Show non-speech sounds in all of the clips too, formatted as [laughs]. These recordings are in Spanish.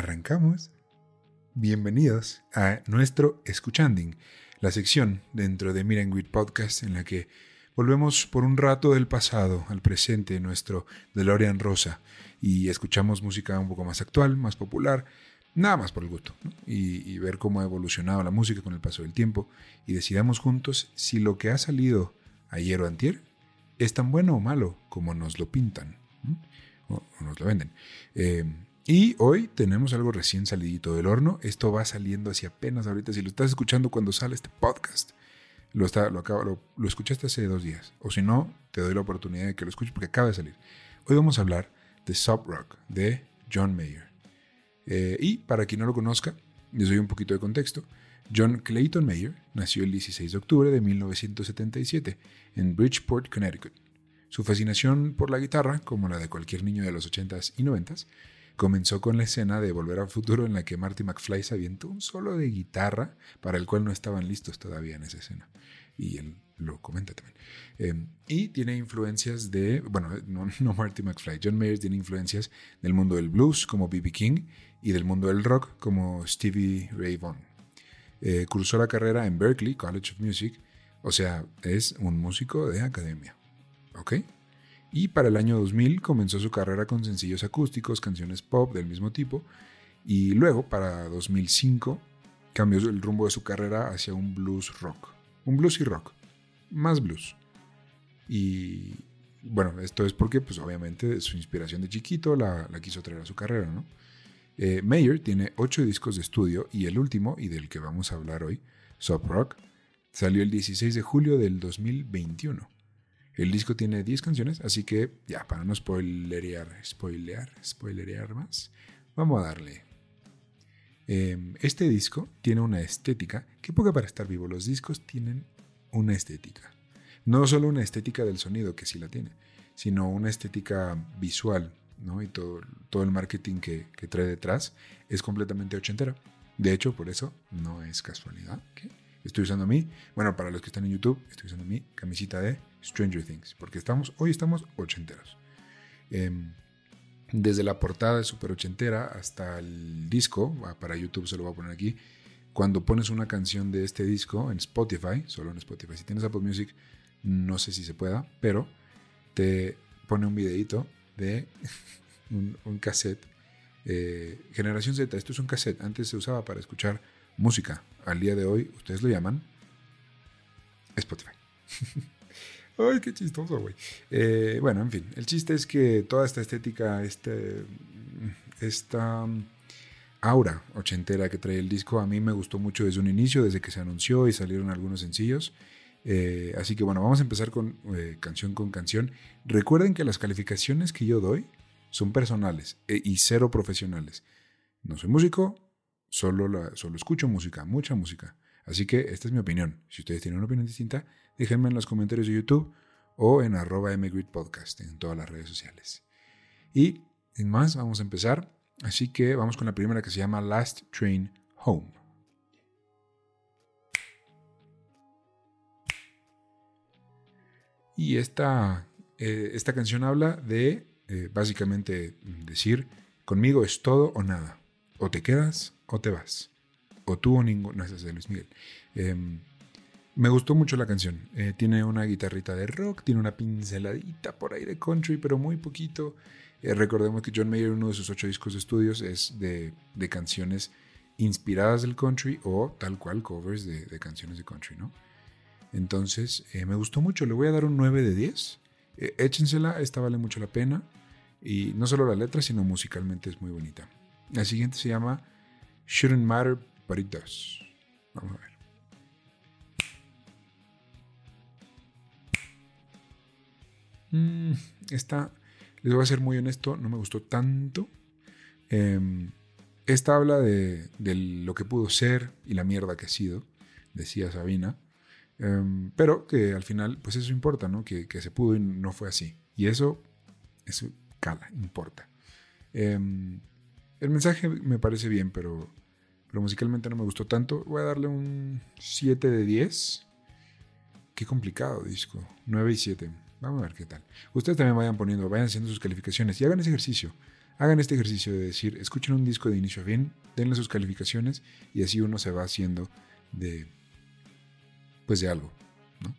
arrancamos. Bienvenidos a nuestro Escuchanding, la sección dentro de Miren Podcast en la que volvemos por un rato del pasado al presente, nuestro DeLorean Rosa, y escuchamos música un poco más actual, más popular, nada más por el gusto, y, ver cómo ha evolucionado la música con el paso del tiempo, y decidamos juntos si lo que ha salido ayer o antier es tan bueno o malo como nos lo pintan, o, nos lo venden. Eh, y hoy tenemos algo recién salidito del horno. Esto va saliendo así apenas ahorita. Si lo estás escuchando cuando sale este podcast, lo, lo, lo, escuchaste hace dos días. O si no, te doy la oportunidad de que lo escuches porque acaba de salir. Hoy vamos a hablar de Sub Rock de John Mayer. Eh, y para quien no lo conozca, les doy un poquito de contexto. John Clayton Mayer nació el 16 de octubre de 1977 en Bridgeport, Connecticut. Su fascinación por la guitarra, como la de cualquier niño de los 80s y 90s, comenzó con la escena de Volver al Futuro en la que Marty McFly se avientó un solo de guitarra para el cual no estaban listos todavía en esa escena. Y él lo comenta también. Em, y tiene influencias de, bueno, no, Marty McFly, John Mayer tiene influencias del mundo del blues como B.B. King y del mundo del rock como Stevie Ray Vaughan. Eh, cursó la carrera en Berklee College of Music, o sea, es un músico de academia. ¿Ok? y para el año 2000 comenzó su carrera con sencillos acústicos, canciones pop del mismo tipo, y luego para 2005 cambió el rumbo de su carrera hacia un blues rock, un blues y rock, más blues. Y bueno, esto es porque pues obviamente su inspiración de chiquito la, quiso traer a su carrera, ¿no? Eh, Mayer tiene ocho discos de estudio y el último, y del que vamos a hablar hoy, Sub Rock, salió el 16 de julio del 2021. El disco tiene 10 canciones, así que ya, para no spoilerear, spoilear, spoilerear más, vamos a darle. Em, este disco tiene una estética que poca para estar vivo. Los discos tienen una estética. No solo una estética del sonido, que sí la tiene, sino una estética visual, ¿no? Y todo, todo el marketing que, que trae detrás es completamente ochentero. De hecho, por eso no es casualidad que estoy usando mí, bueno, para los que están en YouTube, estoy usando mi camisita de Stranger Things, porque estamos, hoy estamos ochenteros. Em, desde la portada de super ochentera hasta el disco, para YouTube se lo voy a poner aquí, cuando pones una canción de este disco en Spotify, solo en Spotify, si tienes Apple Music, no sé si se pueda, pero te pone un videito de [laughs] un, cassette. Eh, Generación Z, esto es un cassette, antes se usaba para escuchar música. Al día de hoy, ustedes lo llaman Spotify. [laughs] Ay, qué chistoso, güey. Eh, bueno, en fin, el chiste es que toda esta estética, este, esta aura ochentera que trae el disco, a mí me gustó mucho desde un inicio, desde que se anunció y salieron algunos sencillos. Eh, así que bueno, vamos a empezar con eh, canción con canción. Recuerden que las calificaciones que yo doy son personales y cero profesionales. No soy músico, solo, solo escucho música, mucha música. Así que esta es mi opinión. Si ustedes tienen una opinión distinta, déjenme en los comentarios de YouTube o en arroba podcast en todas las redes sociales. Y sin más, vamos a empezar. Así que vamos con la primera que se llama Last Train Home. Y esta, eh, esta canción habla de eh, básicamente decir, conmigo es todo o nada. O te quedas o te vas. O tú o ninguno. No, es de Luis Miguel. Em, me gustó mucho la canción. Eh, tiene una guitarrita de rock, tiene una pinceladita por ahí de country, pero muy poquito. Recordemos que John Mayer, uno de sus ocho discos de estudios, es de, canciones inspiradas del country o tal cual covers de, canciones de country, ¿no? Entonces, eh, me gustó mucho. Le voy a dar un 9 de 10. échensela, esta vale mucho la pena. Y no solo la letra, sino musicalmente es muy bonita. La siguiente se llama Shouldn't Matter, but it does. Vamos a ver. Mm, esta, les voy a ser muy honesto, no me gustó tanto. Em, esta habla de, lo que pudo ser y la mierda que ha sido, decía Sabina. Em, pero que al final, pues eso importa, ¿no? Que, se pudo y no fue así. Y eso, eso cala, importa. Em, el mensaje me parece bien, pero pero musicalmente no me gustó tanto. Voy a darle un 7 de 10. Qué complicado disco. 9 y 7. Vamos a ver qué tal. Ustedes también vayan poniendo, vayan haciendo sus calificaciones y hagan ese ejercicio. Hagan este ejercicio de decir, escuchen un disco de inicio a fin, denle sus calificaciones y así uno se va haciendo de, pues de algo. ¿no?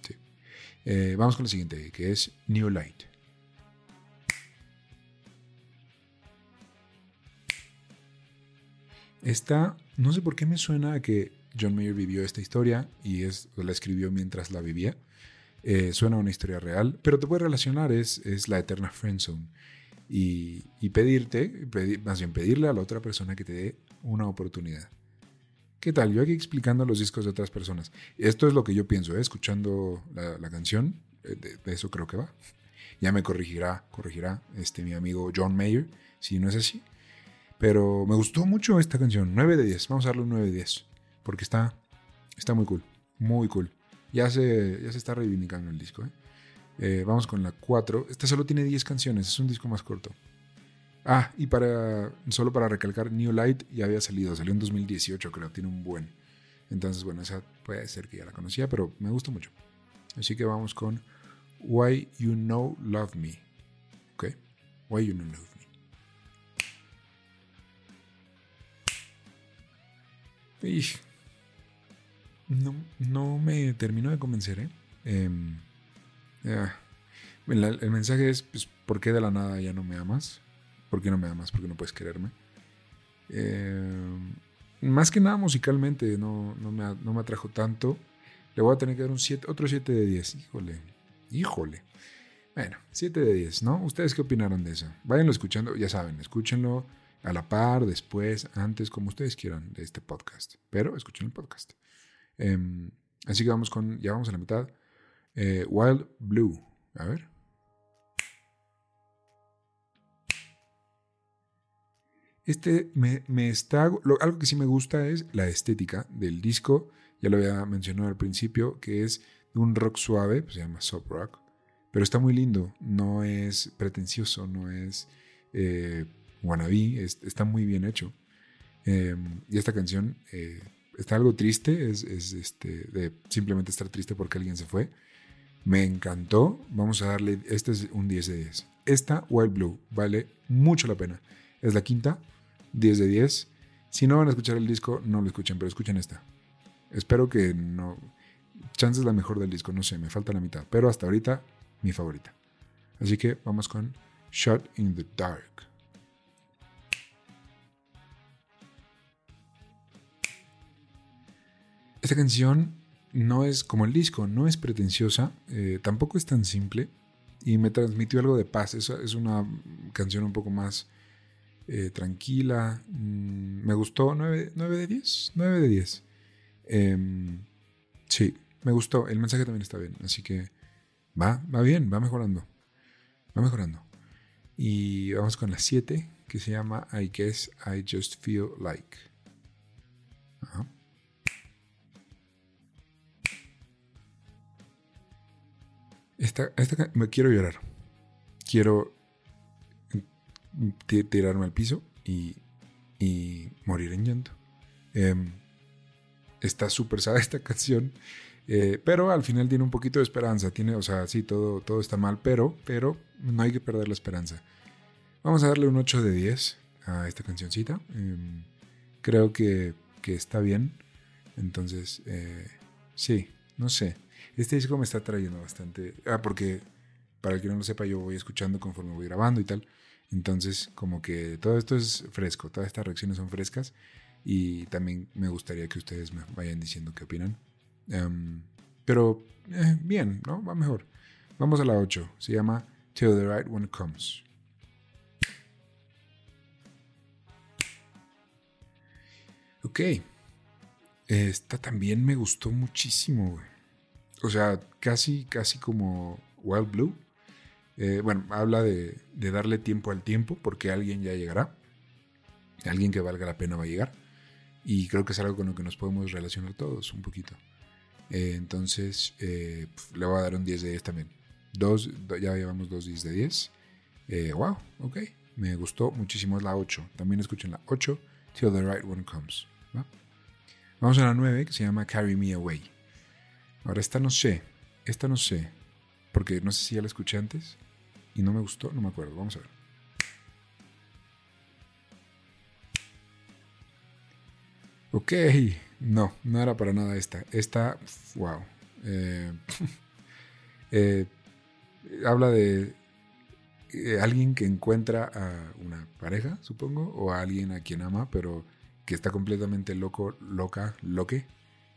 Sí. Eh, vamos con la siguiente, que es New Light. Esta, no sé por qué me suena que John Mayer vivió esta historia y es, la escribió mientras la vivía. Eh, suena una historia real, pero te puede relacionar, es, es la eterna friendzone. Y, y pedirte, pedirle a la otra persona que te dé una oportunidad. ¿Qué tal? Yo aquí explicando los discos de otras personas. Esto es lo que yo pienso, ¿eh? escuchando la, canción, eh, de, eso creo que va. Ya me corregirá, corregirá este, mi amigo John Mayer, si no es así. Pero me gustó mucho esta canción, 9 de 10. Vamos a darle un 9 de 10, porque está, está muy cool, muy cool. Ya se, ya se está reivindicando el disco. ¿eh? Vamos con la 4. Esta solo tiene 10 canciones, es un disco más corto. Ah, y para solo para recalcar, New Light ya había salido, salió en 2018 creo, tiene un buen. Entonces, bueno, esa puede ser que ya la conocía, pero me gusta mucho. Así que vamos con Why You Know Love Me. ¿Ok? Why You Know Love Me. no, me terminó de convencer, ¿eh? Em, el mensaje es, pues, ¿por qué de la nada ya no me amas? ¿Por qué no me amas? ¿Por qué no puedes quererme? Eh, más que nada musicalmente no, no, me, no, me, atrajo tanto. Le voy a tener que dar un 7, otro 7 de 10. Híjole, híjole. Bueno, 7 de 10, ¿no? ¿Ustedes qué opinaron de eso? Váyanlo escuchando, ya saben, escúchenlo a la par, después, antes, como ustedes quieran de este podcast. Pero escuchen el podcast. Em, así que vamos con, ya vamos a la mitad. Eh, Wild Blue. A ver. Este me, está. algo que sí me gusta es la estética del disco. Ya lo había mencionado al principio, que es de un rock suave, pues se llama soft rock. Pero está muy lindo. No es pretencioso, no es eh, wannabe. está muy bien hecho. Em, y esta canción eh, está algo triste. Es, este, de simplemente estar triste porque alguien se fue. Me encantó. Vamos a darle. Este es un 10 de 10. Esta, Wild Blue, vale mucho la pena. Es la quinta. 10 de 10. Si no van a escuchar el disco, no lo escuchen, pero escuchen esta. Espero que no. Chance es la mejor del disco, no sé, me falta la mitad. Pero hasta ahorita, mi favorita. Así que vamos con Shot in the Dark. Esta canción no es como el disco, no es pretenciosa, eh, tampoco es tan simple y me transmitió algo de paz. Es, es una canción un poco más eh, tranquila. Mm, me gustó 9, de 10. 9 de 10. Em, sí, me gustó. El mensaje también está bien. Así que va, va bien, va mejorando. Va mejorando. Y vamos con la 7, que se llama I Guess I Just Feel Like. Esta, esta, me quiero llorar. Quiero tirarme al piso y, morir en llanto. Em, está súper sada [laughs] esta canción, eh, pero al final tiene un poquito de esperanza. Tiene, o sea, sí, todo, todo está mal, pero, pero no hay que perder la esperanza. Vamos a darle un 8 de 10 a esta cancioncita. Em, creo que, está bien. Entonces, eh, sí, no sé. Este disco me está trayendo bastante. Ah, porque para el que no lo sepa, yo voy escuchando conforme voy grabando y tal. Entonces, como que todo esto es fresco, todas estas reacciones son frescas y también me gustaría que ustedes me vayan diciendo qué opinan. Em, pero eh, bien, ¿no? Va mejor. Vamos a la 8. Se llama Till the Right One Comes. Ok. Esta también me gustó muchísimo, O sea, casi, casi como Wild Blue eh, bueno, habla de, darle tiempo al tiempo porque alguien ya llegará. Alguien que valga la pena va a llegar. Y creo que es algo con lo que nos podemos relacionar todos un poquito. Eh, entonces, eh, le voy a dar un 10 de 10 también. Dos, ya llevamos dos 10 de 10. wow, ok. Me gustó muchísimo. Es la 8. También escuchen la 8. Till the Right One Comes. Vamos a la 9 que se llama Carry Me Away. Ahora esta no sé, esta no sé, porque no sé si ya la escuché antes y no me gustó, no me acuerdo. Vamos a ver. Ok, no, no era para nada esta. Esta, wow. Eh, [laughs] eh, habla de eh, alguien que encuentra a una pareja, supongo, o a alguien a quien ama, pero que está completamente loco, loca, loque,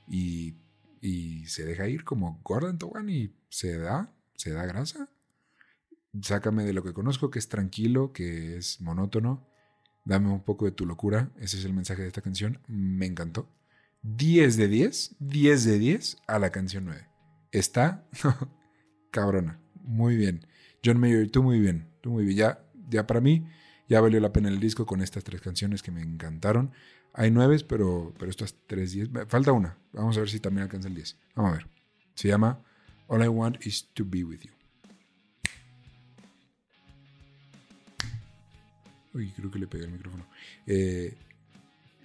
y, y se deja ir como Gordon Towan y se da, se da grasa. Sácame de lo que conozco, que es tranquilo, que es monótono. Dame un poco de tu locura. Ese es el mensaje de esta canción. Me encantó. 10 de 10, 10 de 10 a la canción 9. Está [laughs] cabrona. Muy bien. John Mayer, tú muy bien. Tú muy bien. Ya, ya para mí, ya valió la pena el disco con estas tres canciones que me encantaron. Hay nueve, pero, pero estas tres diez. Falta una. Vamos a ver si también alcanza el 10. Vamos a ver. Se llama All I Want Is to Be With You. Uy, creo que le pegué el micrófono. Eh,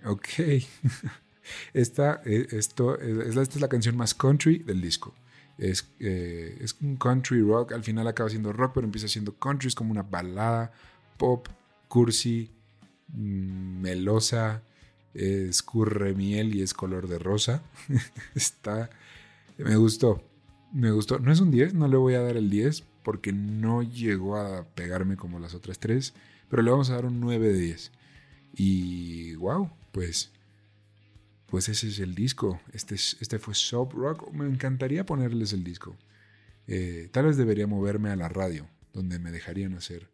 ok. [laughs] esta, eh, esto, esta es la canción más country del disco. Es, eh, es un country rock. Al final acaba siendo rock, pero empieza siendo country. Es como una balada pop, cursi, mm, melosa, escurre miel y es color de rosa. [laughs] Está. Me gustó. Me gustó. No es un 10, no le voy a dar el 10 porque no llegó a pegarme como las otras tres, pero le vamos a dar un 9 de 10. Y wow, pues pues ese es el disco. Este, este fue Soap Rock. Me encantaría ponerles el disco. Eh, tal vez debería moverme a la radio, donde me dejarían hacer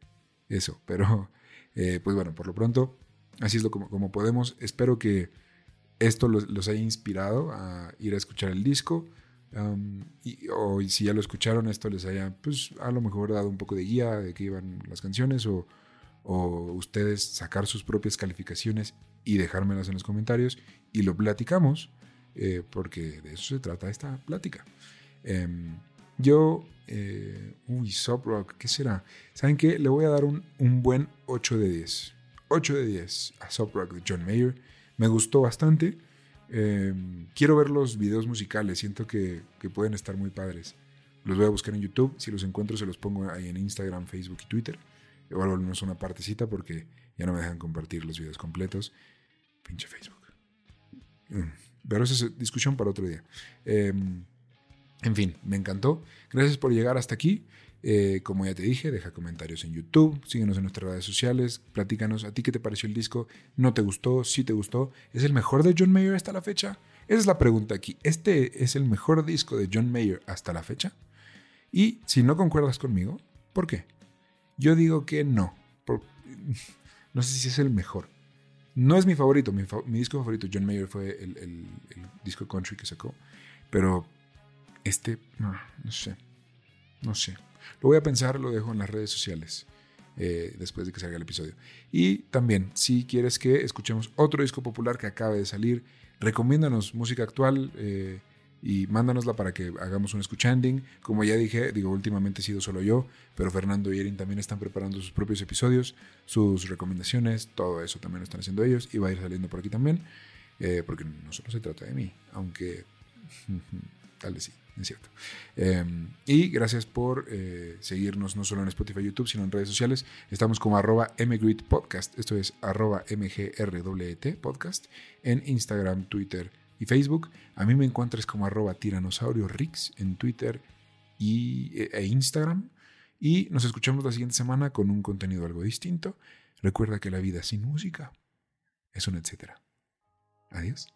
eso. [laughs] Pero, eh, pues bueno, por lo pronto, así es lo como, como podemos. Espero que esto los, haya inspirado a ir a escuchar el disco. y, o si ya lo escucharon, esto les haya, pues a lo mejor dado un poco de guía de qué iban las canciones o ustedes sacar sus propias calificaciones y dejármelas en los comentarios y lo platicamos, eh, porque de eso se trata esta plática. Em, yo, eh, uy, Sub Rock, ¿qué será? ¿Saben qué? Le voy a dar un, un buen 8 de 10. 8 de 10 a Sub Rock de John Mayer. Me gustó bastante. Em, quiero ver los videos musicales, siento que, que pueden estar muy padres. Los voy a buscar en YouTube. Si los encuentro, se los pongo ahí en Instagram, Facebook y Twitter. Igual volvemos una partecita porque ya no me dejan compartir los videos completos. Pinche Facebook. Mm, pero esa es discusión para otro día. Em, en fin, me encantó. Gracias por llegar hasta aquí. Eh, como ya te dije, deja comentarios en YouTube, síguenos en nuestras redes sociales, platícanos a ti qué te pareció el disco, no te gustó, si te gustó, ¿es el mejor de John Mayer hasta la fecha? Esa es la pregunta aquí. ¿Este es el mejor disco de John Mayer hasta la fecha? Y si no concuerdas conmigo, ¿por qué? Yo digo que no. no sé si es el mejor. No es mi favorito, mi, disco favorito, John Mayer, fue el, disco country que sacó. Pero este, no, sé, no sé. Lo voy a pensar, lo dejo en las redes sociales eh, después de que salga el episodio. Y también, si quieres que escuchemos otro disco popular que acabe de salir, recomiéndanos música actual. Eh, y mándanosla para que hagamos un escuchanding. Como ya dije, digo, últimamente he sido solo yo, pero Fernando y Erin también están preparando sus propios episodios, sus recomendaciones, todo eso también lo están haciendo ellos y va a ir saliendo por aquí también, eh, porque no solo se trata de mí, aunque [laughs] tal vez sí, es cierto. Em, y gracias por eh, seguirnos no solo en Spotify YouTube, sino en redes sociales. Estamos como arroba esto es arroba MGRWT Podcast, en Instagram, Twitter, y Facebook. A mí me encuentras como arroba tiranosaurio Rix en Twitter y, e, e Instagram. Y nos escuchamos la siguiente semana con un contenido algo distinto. Recuerda que la vida sin música es un etcétera. Adiós.